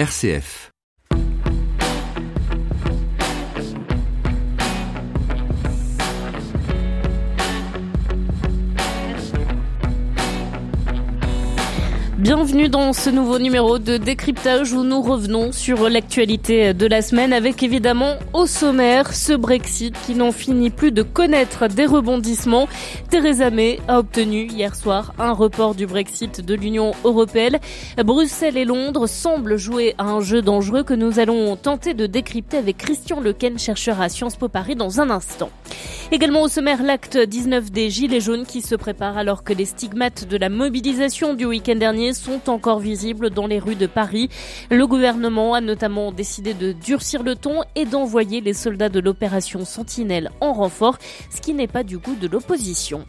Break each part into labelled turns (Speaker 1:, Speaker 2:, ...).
Speaker 1: RCF
Speaker 2: Bienvenue dans ce nouveau numéro de décryptage où nous revenons sur l'actualité de la semaine avec évidemment au sommaire ce Brexit qui n'en finit plus de connaître des rebondissements. Theresa May a obtenu hier soir un report du Brexit de l'Union européenne. Bruxelles et Londres semblent jouer à un jeu dangereux que nous allons tenter de décrypter avec Christian Lequen, chercheur à Sciences Po Paris dans un instant. Également au sommaire l'acte 19 des Gilets jaunes qui se prépare alors que les stigmates de la mobilisation du week-end dernier sont encore visibles dans les rues de Paris. Le gouvernement a notamment décidé de durcir le ton et d'envoyer les soldats de l'opération Sentinelle en renfort, ce qui n'est pas du goût de l'opposition.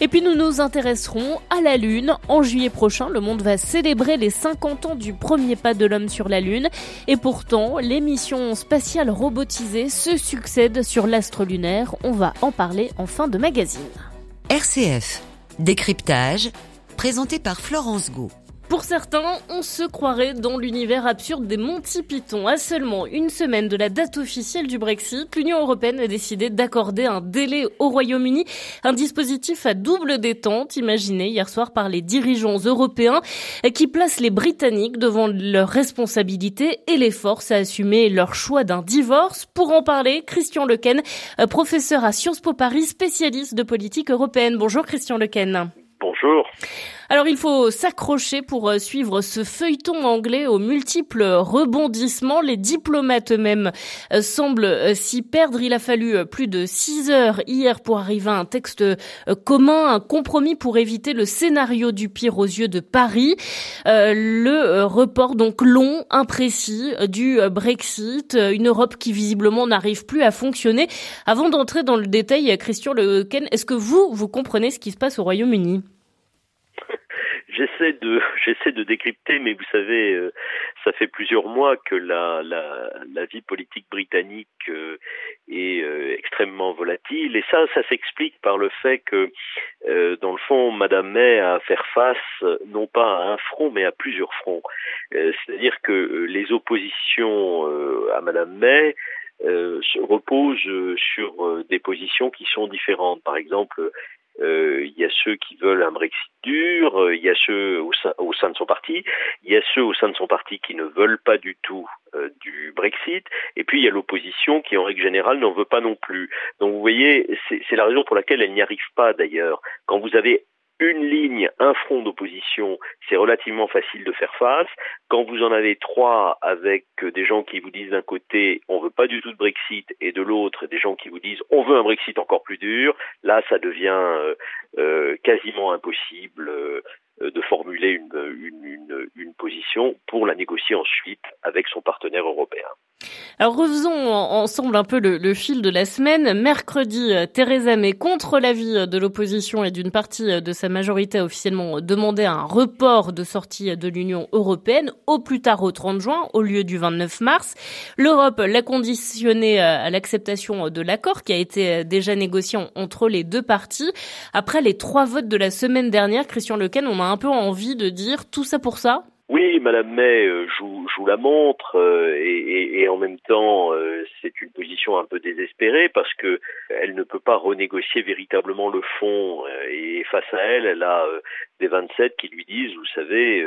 Speaker 2: Et puis nous nous intéresserons à la Lune. En juillet prochain, le monde va célébrer les 50 ans du premier pas de l'homme sur la Lune. Et pourtant, les missions spatiales robotisées se succèdent sur l'astre lunaire. On va en parler en fin de magazine.
Speaker 3: RCF. Décryptage présenté par Florence Gau.
Speaker 2: Pour certains, on se croirait dans l'univers absurde des Monty Python. À seulement une semaine de la date officielle du Brexit, l'Union européenne a décidé d'accorder un délai au Royaume-Uni, un dispositif à double détente imaginé hier soir par les dirigeants européens qui placent les Britanniques devant leurs responsabilités et les forces à assumer leur choix d'un divorce. Pour en parler, Christian Lequen, professeur à Sciences Po Paris, spécialiste de politique européenne. Bonjour Christian Lequen. Alors il faut s'accrocher pour euh, suivre ce feuilleton anglais aux multiples rebondissements. Les diplomates eux-mêmes euh, semblent euh, s'y perdre. Il a fallu plus de six heures hier pour arriver à un texte commun, un compromis pour éviter le scénario du pire aux yeux de Paris. Le report donc long, imprécis du Brexit, une Europe qui visiblement n'arrive plus à fonctionner. Avant d'entrer dans le détail, Christian Le Ken, est-ce que vous, vous comprenez ce qui se passe au Royaume-Uni?
Speaker 4: J'essaie de j'essaie de décrypter, mais vous savez, euh, ça fait plusieurs mois que la la, vie politique britannique euh, est euh, extrêmement volatile, et ça, ça s'explique par le fait que, dans le fond, Madame May a à faire face non pas à un front, mais à plusieurs fronts. C'est-à-dire que les oppositions à Madame May reposent sur des positions qui sont différentes. Par exemple, il y a ceux qui veulent un Brexit dur, euh, il y a ceux au sein, au sein, de son parti, il y a ceux au sein de son parti qui ne veulent pas du tout euh, du Brexit, et puis il y a l'opposition qui en règle générale n'en veut pas non plus. Donc vous voyez, c'est la raison pour laquelle elle n'y arrive pas d'ailleurs. Quand vous avez une ligne, un front d'opposition, c'est relativement facile de faire face. Quand vous en avez trois avec des gens qui vous disent d'un côté on veut pas du tout de Brexit et de l'autre des gens qui vous disent on veut un Brexit encore plus dur, là ça devient euh, euh, quasiment impossible euh, de formuler une, une, une, position pour la négocier ensuite avec son partenaire européen.
Speaker 2: Alors refaisons ensemble un peu le, fil de la semaine. Mercredi, Theresa May, contre l'avis de l'opposition et d'une partie de sa majorité, a officiellement demandé un report de sortie de l'Union européenne au plus tard au 30 juin au lieu du 29 mars. L'Europe l'a conditionné à l'acceptation de l'accord qui a été déjà négocié entre les deux parties. Après les trois votes de la semaine dernière, Christian Lequen, on a un peu envie de dire tout ça pour ça
Speaker 4: oui, Madame May euh, joue, joue la montre euh, et, en même temps euh, c'est une position un peu désespérée parce que elle ne peut pas renégocier véritablement le fond et face à elle, elle a des 27 qui lui disent, vous savez,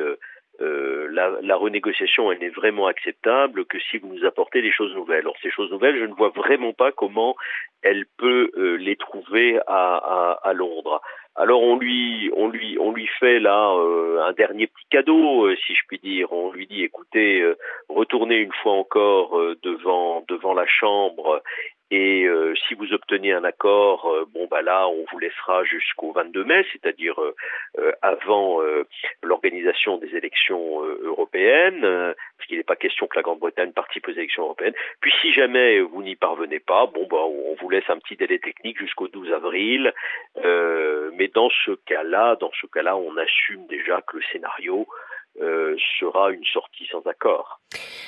Speaker 4: la, renégociation, elle n'est vraiment acceptable que si vous nous apportez des choses nouvelles. Alors ces choses nouvelles, je ne vois vraiment pas comment elle peut les trouver à Londres. Alors on lui, on lui, on lui fait là euh, un dernier petit cadeau, euh, si je puis dire. On lui dit, écoutez, euh, retournez une fois encore devant devant la chambre et euh, si vous obtenez un accord, euh, bon bah là, on vous laissera jusqu'au 22 mai, c'est-à-dire euh, avant l'organisation des élections européennes, parce qu'il n'est pas question que la Grande-Bretagne participe aux élections européennes. Puis si jamais vous n'y parvenez pas, bon bah on vous laisse un petit délai technique jusqu'au 12 avril. mais dans ce cas-là, dans ce cas-là, on assume déjà que le scénario sera une sortie sans accord.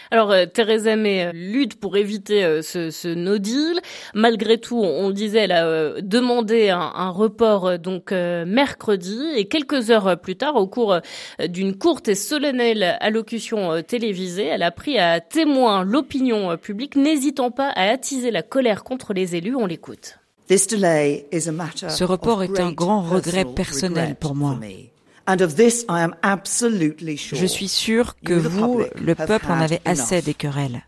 Speaker 2: Alors Theresa May lutte pour éviter ce, ce, no deal. Malgré tout, on, disait, elle a demandé un, un report donc mercredi et quelques heures plus tard, au cours d'une courte et solennelle allocution télévisée, elle a pris à témoin l'opinion publique, n'hésitant pas à attiser la colère contre les élus. On l'écoute.
Speaker 1: Ce report est un grand regret personnel pour moi. Je suis sûr que vous, le peuple, en avez assez des querelles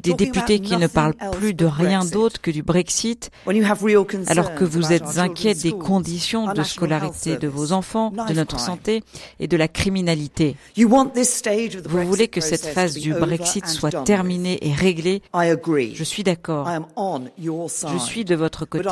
Speaker 1: des députés qui ne parlent plus de rien d'autre que du Brexit, alors que vous êtes inquiets des conditions de scolarité de vos enfants, de notre santé et de la criminalité. Vous voulez que cette phase du Brexit soit terminée et réglée. Je suis d'accord. Je suis de votre côté.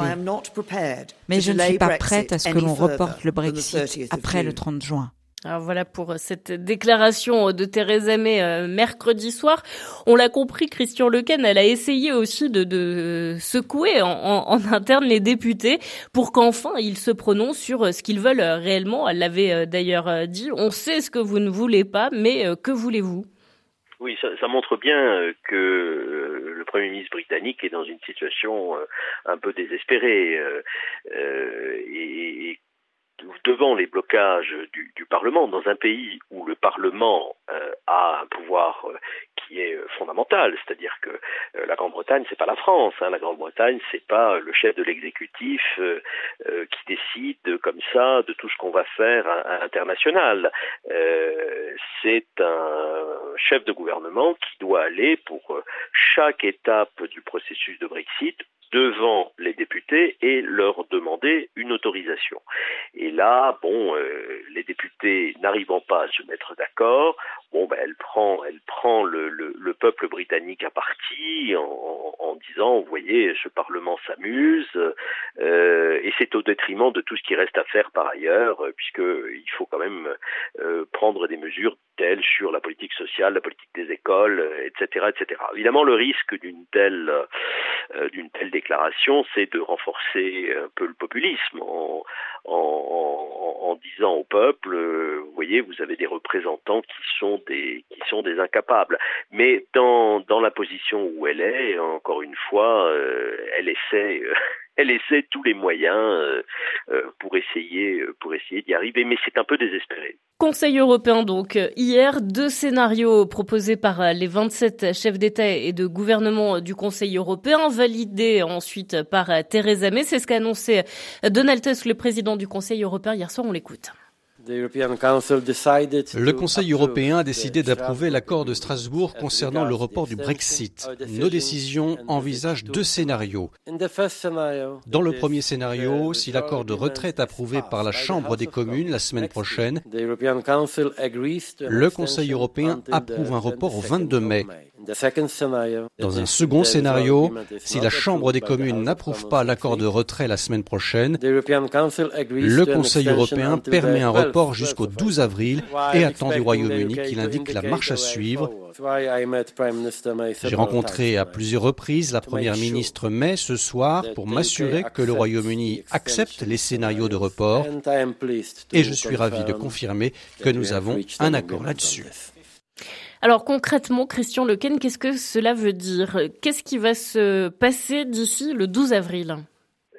Speaker 1: Mais je ne suis pas prête à ce que l'on reporte le Brexit après le 30 juin.
Speaker 2: Alors voilà pour cette déclaration de Theresa May euh, mercredi soir. On l'a compris, Christian Lequen, elle a essayé aussi de, secouer en, interne les députés pour qu'enfin ils se prononcent sur ce qu'ils veulent réellement. Elle l'avait euh, d'ailleurs dit. On sait ce que vous ne voulez pas, mais euh, que voulez-vous?
Speaker 4: Oui, ça, montre bien que le Premier ministre britannique est dans une situation un peu désespérée et, devant les blocages du, Parlement, dans un pays où le Parlement euh, a un pouvoir euh, qui est euh, fondamental, c'est-à-dire que la Grande-Bretagne c'est pas la France, hein, la Grande-Bretagne c'est pas le chef de l'exécutif qui décide comme ça de tout ce qu'on va faire à, à l'international. c'est un chef de gouvernement qui doit aller pour chaque étape du processus de Brexit devant les députés et leur demander une autorisation. Et là, bon, euh, les députés n'arrivant pas à se mettre d'accord, bon, ben, elle prend, elle prend le, le, le peuple britannique à partie en, disant, vous voyez, ce Parlement s'amuse, euh, et c'est au détriment de tout ce qui reste à faire par ailleurs, euh, puisqu'il faut quand même euh, prendre des mesures telles sur la politique sociale, la politique des écoles, etc., etc. Évidemment, le risque d'une telle, telle déclaration, c'est de renforcer un peu le populisme en, en disant au peuple, vous voyez, vous avez des représentants qui sont des qui sont des incapables. Mais dans dans la position où elle est, encore une fois, euh, elle essaie. Euh, elle essaie tous les moyens euh, pour essayer pour essayer d'y arriver, mais c'est un peu désespéré.
Speaker 2: Conseil européen donc hier deux scénarios proposés par les 27 chefs d'État et de gouvernement du Conseil européen validés ensuite par Theresa May, c'est ce qu'a annoncé Donald Tusk le président du Conseil européen hier soir, on l'écoute.
Speaker 5: Le Conseil européen a décidé d'approuver l'accord de Strasbourg concernant le report du Brexit. Nos décisions envisagent deux scénarios. Dans le premier scénario, si l'accord de retrait est approuvé par la Chambre des communes la semaine prochaine, le Conseil européen approuve un report au 22 mai. Dans un second scénario, si la Chambre des communes n'approuve pas l'accord de retrait la semaine prochaine, le Conseil européen permet un report jusqu'au 12 avril et attend du Royaume-Uni qu'il indique la marche à suivre. J'ai rencontré à plusieurs reprises la Première ministre May ce soir pour m'assurer que le Royaume-Uni accepte les scénarios de report. Et je suis ravi de confirmer que nous avons un accord là-dessus.
Speaker 2: Alors concrètement, Christian Lequen, qu'est-ce que cela veut dire? Qu'est-ce qui va se passer d'ici le 12 avril?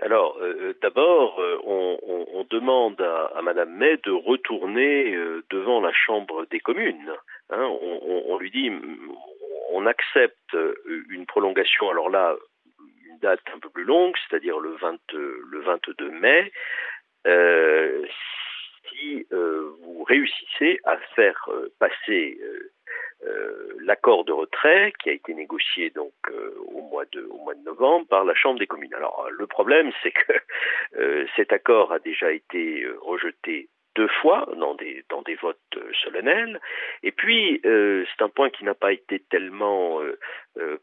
Speaker 4: Alors, euh, d'abord, euh, on, demande à, à, Madame May de retourner euh, devant la Chambre des communes. Hein. on, lui dit, on accepte une prolongation. Alors là, une date un peu plus longue, c'est-à-dire le, le 22 mai. si vous réussissez à faire passer euh, l'accord de retrait qui a été négocié donc euh, au mois de au mois de novembre par la Chambre des communes. Alors le problème c'est que euh, cet accord a déjà été rejeté deux fois dans des dans des votes solennels et puis c'est un point qui n'a pas été tellement euh,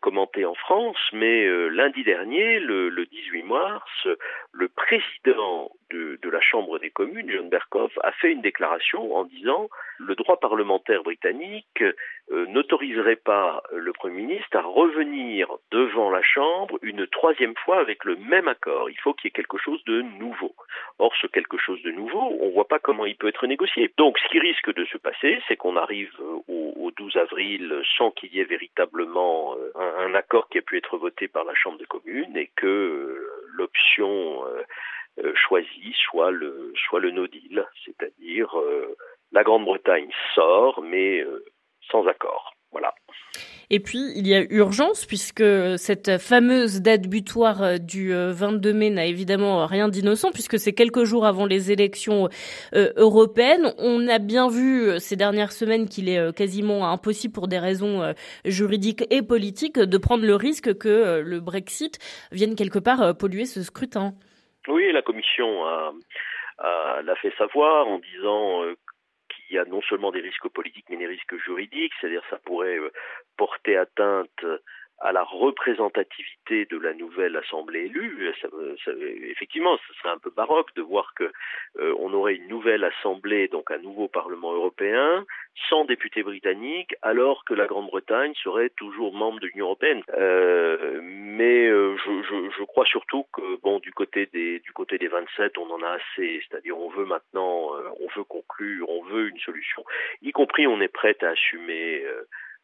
Speaker 4: commenté en France, mais euh, lundi dernier, le, 18 mars, le président de, la Chambre des communes, John Berkoff, a fait une déclaration en disant le droit parlementaire britannique euh, n'autoriserait pas le Premier ministre à revenir devant la Chambre une troisième fois avec le même accord. Il faut qu'il y ait quelque chose de nouveau. Or, ce quelque chose de nouveau, on ne voit pas comment il peut être négocié. Donc, ce qui risque de se passer, c'est qu'on arrive au, au 12 avril sans qu'il y ait véritablement un, accord qui ait pu être voté par la Chambre des communes et que euh, l'option euh, euh, choisie soit le, soit le no deal, c'est-à-dire la Grande-Bretagne sort mais sans accord. Voilà.
Speaker 2: Et puis, il y a urgence puisque cette fameuse date butoir euh, du 22 euh, mai n'a évidemment rien d'innocent puisque c'est quelques jours avant les élections euh, européennes. On a bien vu ces dernières semaines qu'il est quasiment impossible pour des raisons juridiques et politiques de prendre le risque que le Brexit vienne quelque part polluer ce scrutin.
Speaker 4: Oui, la Commission l'a fait savoir en disant il y a non seulement des risques politiques, mais des risques juridiques, c'est-à-dire ça pourrait euh, porter atteinte à la représentativité de la nouvelle assemblée élue. effectivement, ce serait un peu baroque de voir que euh, on aurait une nouvelle assemblée, donc un nouveau Parlement européen, sans députés britanniques, alors que la Grande-Bretagne serait toujours membre de l'Union européenne. Euh, mais euh, je, je, je, crois surtout que bon, du côté des du côté des 27, on en a assez. C'est-à-dire, on veut maintenant, on veut conclure, on veut une solution. Y compris, on est prêt à assumer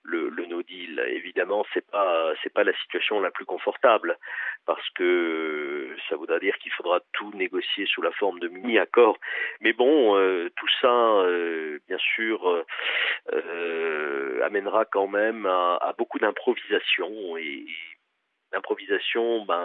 Speaker 4: le, no deal. Évidemment, c'est pas pas la situation la plus confortable parce que ça voudra dire qu'il faudra tout négocier sous la forme de mini-accords. Mais bon, euh, tout ça, euh, bien sûr, euh, amènera quand même à, à beaucoup d'improvisation et, l'improvisation, ben,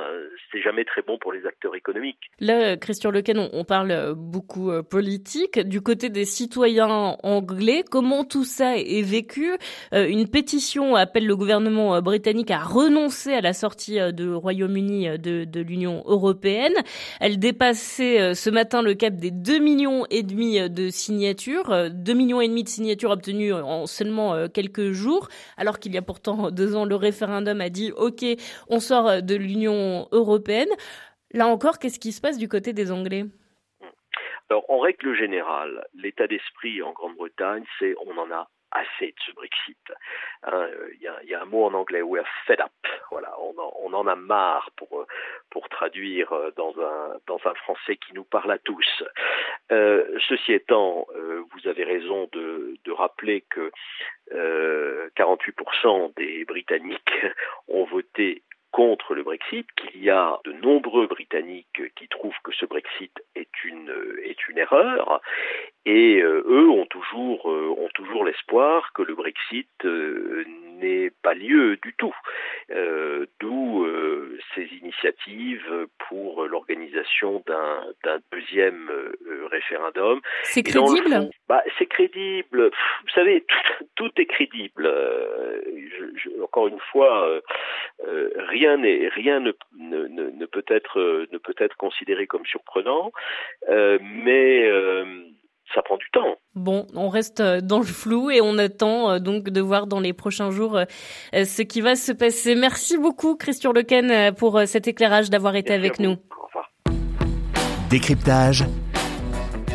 Speaker 4: c'est jamais très bon pour les acteurs économiques.
Speaker 2: Là, Christian Lequen, on, parle beaucoup euh, politique. Du côté des citoyens anglais, comment tout ça est vécu? Euh, Une pétition appelle le gouvernement euh, britannique à renoncer à la sortie de Royaume-Uni de, de l'Union européenne. Elle dépassait ce matin le cap des 2 millions et demi de signatures, 2 millions et demi de signatures obtenues en seulement quelques jours, alors qu'il y a pourtant deux ans le référendum a dit OK, on sort euh, de l'Union européenne. Là encore, qu'est-ce qui se passe du côté des Anglais?
Speaker 4: Alors, en règle générale, l'état d'esprit en Grande-Bretagne, c'est on en a assez de ce Brexit. Hein, il y, a, un mot en anglais, we're fed up. Voilà, on en, a marre pour euh, pour traduire euh, dans un dans un français qui nous parle à tous. ceci étant, vous avez raison de, de rappeler que 48% des Britanniques ont voté contre le Brexit, qu'il y a de nombreux Britanniques qui trouvent que ce Brexit est une est une erreur, et euh, eux ont toujours euh, ont toujours l'espoir que le Brexit euh, n'ait pas lieu du tout. D'où ces initiatives pour l'organisation d'un deuxième référendum.
Speaker 2: C'est crédible?
Speaker 4: Bah, c'est crédible. Vous savez, tout, est crédible. encore une fois, rien rien ne, ne, peut être ne peut être considéré comme surprenant, euh, mais euh, ça prend du temps.
Speaker 2: Bon, on reste euh, dans le flou et on attend donc de voir dans les prochains jours ce qui va se passer. Merci beaucoup Christian Lequen pour cet éclairage d'avoir été avec nous. Au revoir.
Speaker 6: Décryptage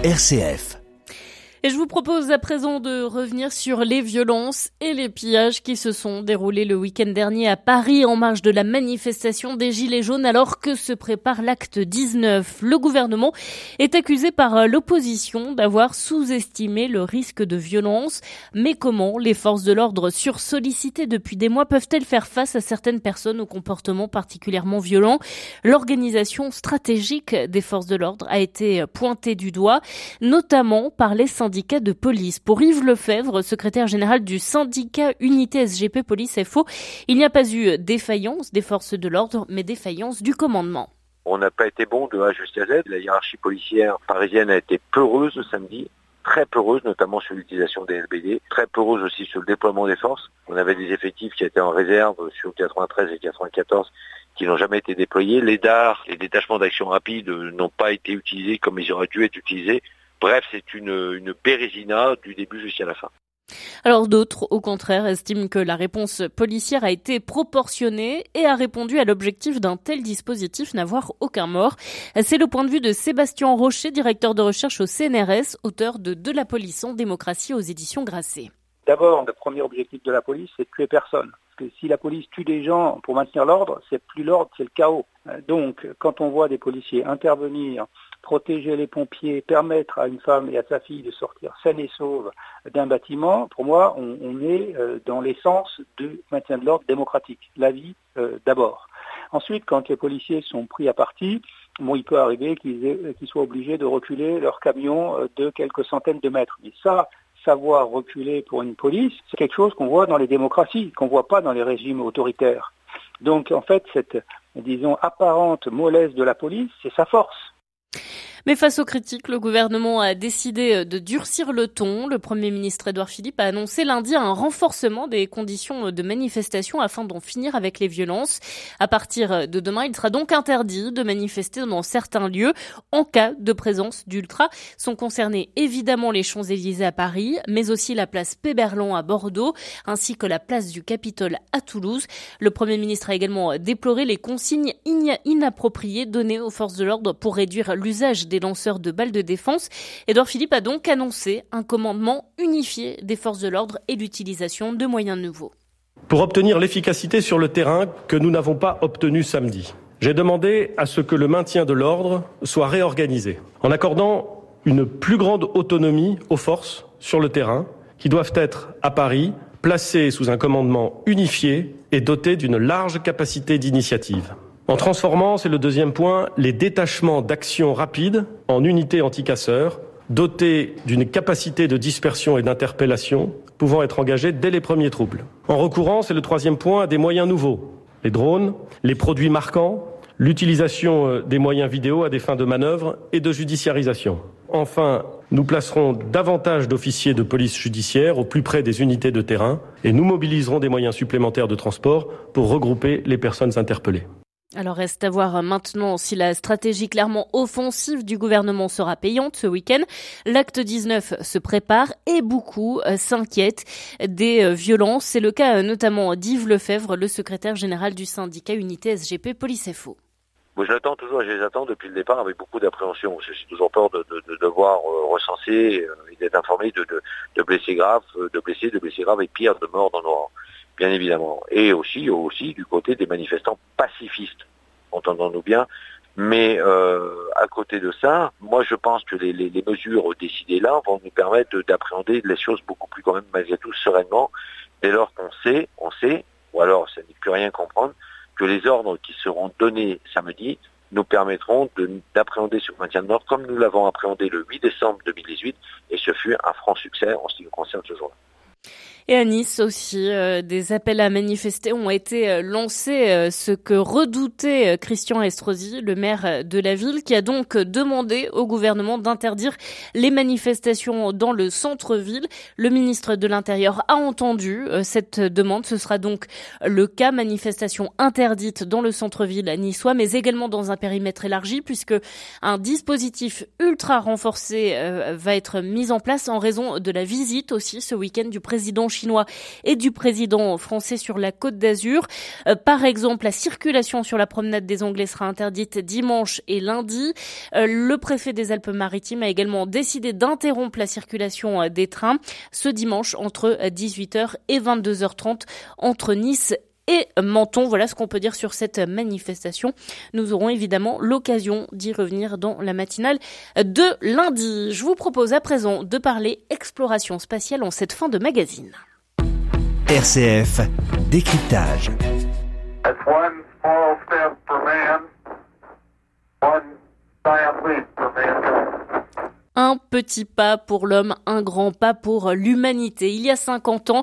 Speaker 6: RCF.
Speaker 2: Et je vous propose à présent de revenir sur les violences et les pillages qui se sont déroulés le week-end dernier à Paris en marge de la manifestation des Gilets jaunes alors que se prépare l'acte 19. Le gouvernement est accusé par l'opposition d'avoir sous-estimé le risque de violence. Mais comment les forces de l'ordre sursollicitées depuis des mois peuvent-elles faire face à certaines personnes au comportement particulièrement violent L'organisation stratégique des forces de l'ordre a été pointée du doigt, notamment par les syndicats de police. Pour Yves Lefebvre, secrétaire général du syndicat Unité SGP Police FO, il n'y a pas eu défaillance des forces de l'ordre, mais défaillance du commandement.
Speaker 7: On n'a pas été bon de A jusqu'à Z. La hiérarchie policière parisienne a été peureuse le samedi très peureuse, notamment sur l'utilisation des LBD, très peureuse aussi sur le déploiement des forces. On avait des effectifs qui étaient en réserve sur 93 et 94 qui n'ont jamais été déployés. Les DAR, les détachements d'action rapide, n'ont pas été utilisés comme ils auraient dû être utilisés. Bref, c'est une, une bérésina du début jusqu'à la fin.
Speaker 2: Alors d'autres, au contraire, estiment que la réponse policière a été proportionnée et a répondu à l'objectif d'un tel dispositif n'avoir aucun mort. C'est le point de vue de Sébastien Rocher, directeur de recherche au CNRS, auteur de De la police en démocratie aux éditions Grasset.
Speaker 8: D'abord, le premier objectif de la police, c'est de tuer personne. Parce que si la police tue des gens pour maintenir l'ordre, c'est plus l'ordre, c'est le chaos. Donc, quand on voit des policiers intervenir, protéger les pompiers, permettre à une femme et à sa fille de sortir saine et sauve d'un bâtiment, pour moi, on, est euh, dans l'essence du maintien de l'ordre démocratique. La vie euh, d'abord. Ensuite, quand les policiers sont pris à partie, bon, il peut arriver qu'ils soient obligés de reculer leur camion euh, de quelques centaines de mètres. Mais ça, savoir reculer pour une police, c'est quelque chose qu'on voit dans les démocraties, qu'on ne voit pas dans les régimes autoritaires. Donc en fait, cette, disons, apparente mollesse de la police, c'est sa force.
Speaker 2: Mais face aux critiques, le gouvernement a décidé euh, de durcir le ton. Le Premier ministre Édouard Philippe a annoncé lundi un renforcement des conditions euh, de manifestation afin d'en finir avec les violences. À partir euh, de demain, il sera donc interdit de manifester dans certains lieux en cas de présence d'ultra. Sont concernés évidemment les Champs-Élysées à Paris, mais aussi la place Péberlan à Bordeaux, ainsi que la place du Capitole à Toulouse. Le Premier ministre a également déploré les consignes inappropriées données aux forces de l'ordre pour réduire l'usage des lanceurs de balles de défense. Edouard Philippe a donc annoncé un commandement unifié des forces de l'ordre et l'utilisation de moyens nouveaux.
Speaker 9: Pour obtenir l'efficacité sur le terrain que nous n'avons pas obtenue samedi, j'ai demandé à ce que le maintien de l'ordre soit réorganisé en accordant une plus grande autonomie aux forces sur le terrain qui doivent être à Paris placées sous un commandement unifié et dotées d'une large capacité d'initiative. En transformant, c'est le deuxième point, les détachements d'action rapide en unités anticasseurs, dotés d'une capacité de dispersion et d'interpellation pouvant être engagés dès les premiers troubles. En recourant, c'est le troisième point, à des moyens nouveaux, les drones, les produits marquants, l'utilisation euh, des moyens vidéo à des fins de manœuvre et de judiciarisation. Enfin, nous placerons davantage d'officiers de police judiciaire au plus près des unités de terrain et nous mobiliserons des moyens supplémentaires de transport pour regrouper les personnes interpellées.
Speaker 2: Alors reste à voir maintenant si la stratégie clairement offensive du gouvernement sera payante ce week-end. L'acte 19 se prépare et beaucoup euh, s'inquiètent des euh, violences. C'est le cas euh, notamment d'Yves Lefebvre, le secrétaire général du syndicat Unité SGP Police FO.
Speaker 7: Moi, je l'attends toujours, je les attends depuis le départ avec beaucoup d'appréhension. J'ai toujours peur de, devoir recenser et d'être informé de, de, blessés graves, de blessés, de blessés graves et pire, de morts dans nos rangs bien évidemment. Et aussi, aussi du côté des manifestants pacifistes, entendons-nous bien. Mais euh, à côté de ça, moi je pense que les, mesures décidées là vont nous permettre d'appréhender les choses beaucoup plus quand même malgré tout sereinement, dès lors qu'on sait, on sait, ou alors ça n'est plus rien comprendre, que les ordres qui seront donnés samedi nous permettront d'appréhender ce maintien de l'ordre comme nous l'avons appréhendé le 8 décembre 2018 et ce fut un franc succès en ce qui nous concerne ce jour-là.
Speaker 2: Et à Nice aussi, euh, des appels à manifester ont été euh, lancés, euh, ce que redoutait Christian Estrosi, le maire de la ville, qui a donc demandé au gouvernement d'interdire les manifestations dans le centre-ville. Le ministre de l'Intérieur a entendu cette demande. Ce sera donc le cas manifestation interdite dans le centre-ville niçois, mais également dans un périmètre élargi, puisque un dispositif ultra renforcé va être mis en place en raison de la visite aussi ce week-end du président et du président français sur la Côte d'Azur. Euh, par exemple, la circulation sur la promenade des Anglais sera interdite dimanche et lundi. Euh, le préfet des Alpes-Maritimes a également décidé d'interrompre la circulation euh, des trains ce dimanche entre 18h et 22h30 entre Nice et Menton. Voilà ce qu'on peut dire sur cette manifestation. Nous aurons évidemment l'occasion d'y revenir dans la matinale de lundi. Je vous propose à présent de parler exploration spatiale en cette fin de magazine.
Speaker 6: RCF Décryptage.
Speaker 2: Un petit pas pour l'homme, un grand pas pour l'humanité. Il y a 50 ans,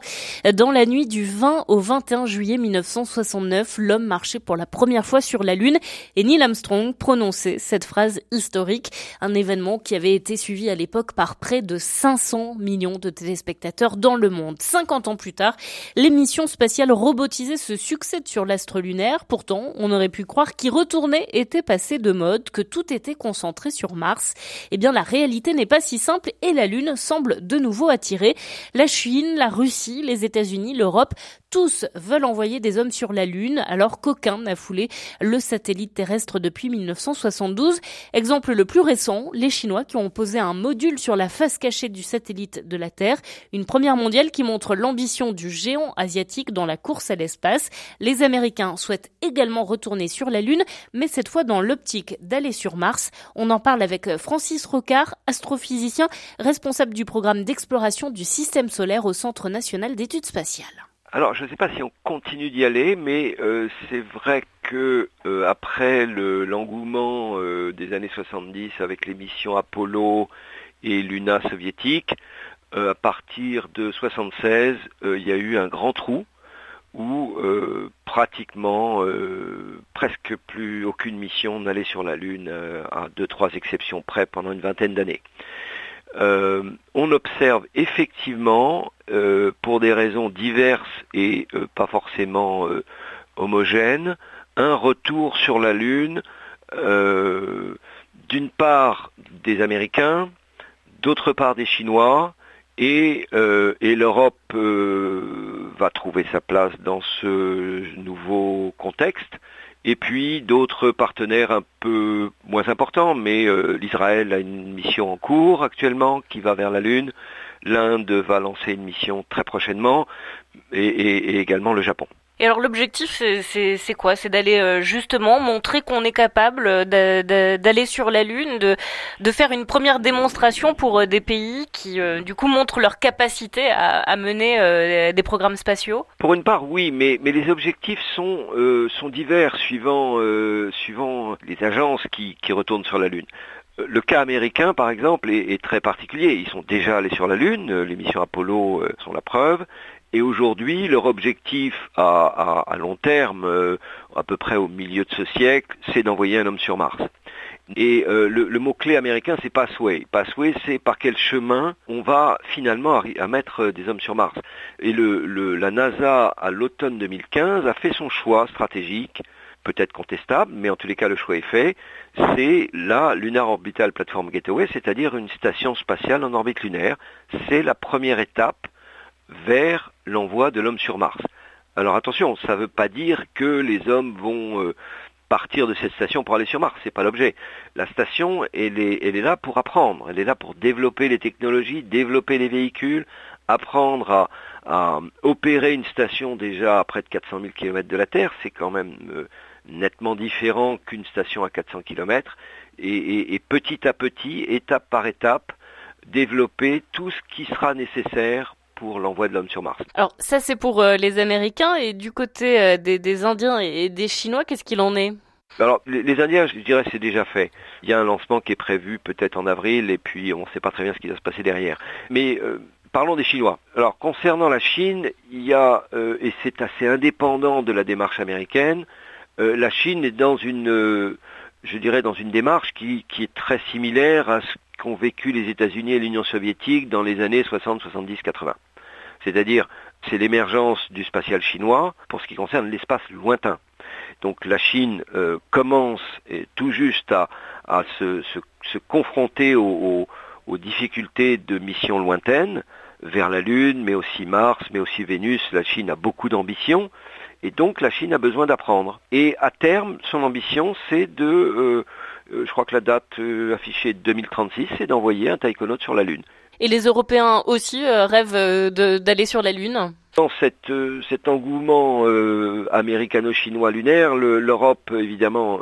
Speaker 2: dans la nuit du 20 au 21 juillet 1969, l'homme marchait pour la première fois sur la Lune et Neil Armstrong prononçait cette phrase historique, un événement qui avait été suivi à l'époque par près de 500 millions de téléspectateurs dans le monde. 50 ans plus tard, l'émission spatiale robotisée se succède sur l'astre lunaire. Pourtant, on aurait pu croire qu'y retourner était passé de mode, que tout était concentré sur Mars. Eh bien, la réalité n'est pas si simple et la Lune semble de nouveau attirer. La Chine, la Russie, les États-Unis, l'Europe, tous veulent envoyer des hommes sur la Lune alors qu'aucun n'a foulé le satellite terrestre depuis 1972. Exemple le plus récent, les Chinois qui ont posé un module sur la face cachée du satellite de la Terre, une première mondiale qui montre l'ambition du géant asiatique dans la course à l'espace. Les Américains souhaitent également retourner sur la Lune, mais cette fois dans l'optique d'aller sur Mars. On en parle avec Francis Rocard, astrophysicien, responsable du programme d'exploration du système solaire au Centre national d'études spatiales.
Speaker 10: Alors, je ne sais pas si on continue d'y aller, mais euh, c'est vrai que euh, après l'engouement euh, des années 70 avec les missions Apollo et Luna soviétique, à partir de 76, il y a eu un grand trou où pratiquement presque plus aucune mission n'allait sur la Lune, à deux trois exceptions près pendant une vingtaine d'années. Euh, on observe effectivement, euh, pour des raisons diverses et euh, pas forcément homogènes, un retour sur la Lune, d'une part des Américains, d'autre part des Chinois, et, et l'Europe va trouver sa place dans ce nouveau contexte. Et puis d'autres partenaires un peu moins importants, mais euh, l'Israël a une mission en cours actuellement qui va vers la Lune. L'Inde va lancer une mission très prochainement et également le Japon.
Speaker 2: Et alors l'objectif, c'est quoi? C'est d'aller euh, justement montrer qu'on est capable euh, d'aller sur la Lune, de, faire une première démonstration pour euh, des pays qui, du coup, montrent leur capacité à, mener des programmes spatiaux
Speaker 10: Pour une part, oui, mais, mais les objectifs sont, sont divers suivant, suivant les agences qui, qui retournent sur la Lune. Le cas américain, par exemple, est, très particulier. Ils sont déjà allés sur la Lune, les missions Apollo sont la preuve. Et aujourd'hui, leur objectif à, long terme, euh, à peu près au milieu de ce siècle, c'est d'envoyer un homme sur Mars. Et euh, le, mot-clé américain, c'est pathway. Pathway, c'est par quel chemin on va finalement à mettre des hommes sur Mars. Et la NASA, à l'automne 2015, a fait son choix stratégique, peut-être contestable, mais en tous les cas, le choix est fait. C'est la Lunar Orbital Platform Gateway, c'est-à-dire une station spatiale en orbite lunaire. C'est la première étape vers l'envoi de l'homme sur Mars. Alors attention, ça ne veut pas dire que les hommes vont euh, partir de cette station pour aller sur Mars, c'est pas l'objet. La station, elle est, là pour apprendre, elle est là pour développer les technologies, développer les véhicules, apprendre à, opérer une station déjà à près de 400 000 km de la Terre, c'est quand même euh, nettement différent qu'une station à 400 km, et petit à petit, étape par étape, développer tout ce qui sera nécessaire pour l'envoi de l'homme sur Mars.
Speaker 2: Alors ça c'est pour euh, les Américains et du côté euh, des, Indiens et des Chinois, qu'est-ce qu'il en est?
Speaker 10: Alors, les, Indiens, je dirais, c'est déjà fait. Il y a un lancement qui est prévu peut-être en avril, et puis on ne sait pas très bien ce qui va se passer derrière. Mais euh, parlons des Chinois. Alors, concernant la Chine, il y a, et c'est assez indépendant de la démarche américaine, la Chine est dans une, je dirais, dans une démarche qui, qui est très similaire à ce qu'ont vécu les États-Unis et l'Union soviétique dans les années 60, 70, 80 c'est-à-dire c'est l'émergence du spatial chinois pour ce qui concerne l'espace lointain. Donc la Chine euh, commence tout juste à, se, confronter aux, difficultés de missions lointaines vers la Lune, mais aussi Mars, mais aussi Vénus. La Chine a beaucoup d'ambition. Et donc la Chine a besoin d'apprendre. Et à terme, son ambition, c'est de, euh, euh, je crois que la date affichée est 2036, c'est d'envoyer un taïkonaute sur la Lune.
Speaker 2: Et les Européens aussi euh, rêvent euh, d'aller sur la Lune
Speaker 10: dans euh, cet engouement américano-chinois lunaire, l'Europe, évidemment,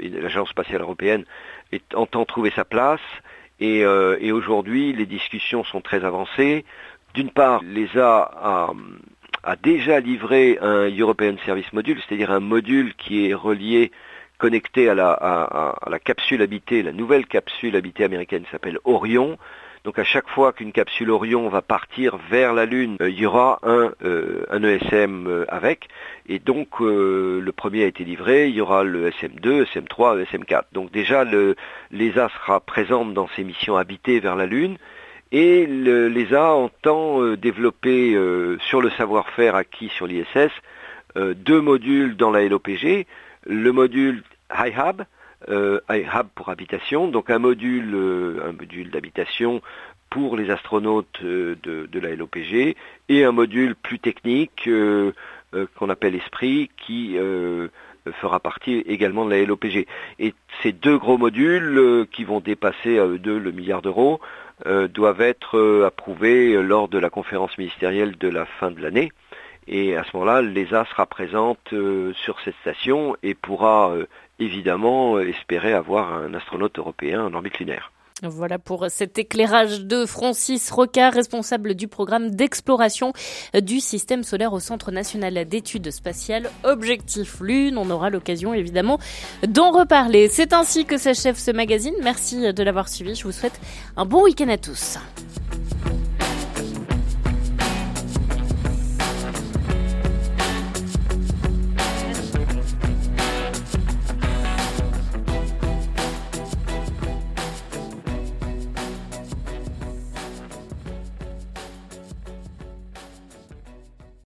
Speaker 10: et l'Agence spatiale européenne entend trouver sa place. Et, aujourd'hui, les discussions sont très avancées. D'une part, l'ESA a, déjà livré un European Service Module, c'est-à-dire un module qui est relié, connecté à la, à la capsule habitée, la nouvelle capsule habitée américaine s'appelle Orion, donc à chaque fois qu'une capsule Orion va partir vers la Lune, euh, il y aura un, euh, un ESM euh, avec. Et donc le premier a été livré, il y aura le SM2, SM3, SM4. Donc déjà l'ESA sera présente dans ces missions habitées vers la Lune. Et l'ESA entend développer sur le savoir-faire acquis sur l'ISS deux modules dans la LOPG. Le module HiHab, euh, hub pour habitation, donc un module, un module d'habitation pour les astronautes de, de, la LOPG et un module plus technique qu'on appelle Esprit qui fera partie également de la LOPG. Et ces deux gros modules qui vont dépasser à eux deux le milliard d'euros doivent être approuvés lors de la conférence ministérielle de la fin de l'année. Et à ce moment-là, l'ESA sera présente euh, sur cette station et pourra euh, évidemment euh, espérer avoir un astronaute européen en orbite lunaire.
Speaker 2: Voilà pour cet éclairage de Francis Rocard, responsable du programme d'exploration du système solaire au Centre national d'études spatiales Objectif Lune. On aura l'occasion évidemment d'en reparler. C'est ainsi que s'achève ce magazine. Merci de l'avoir suivi. Je vous souhaite un bon week-end à tous.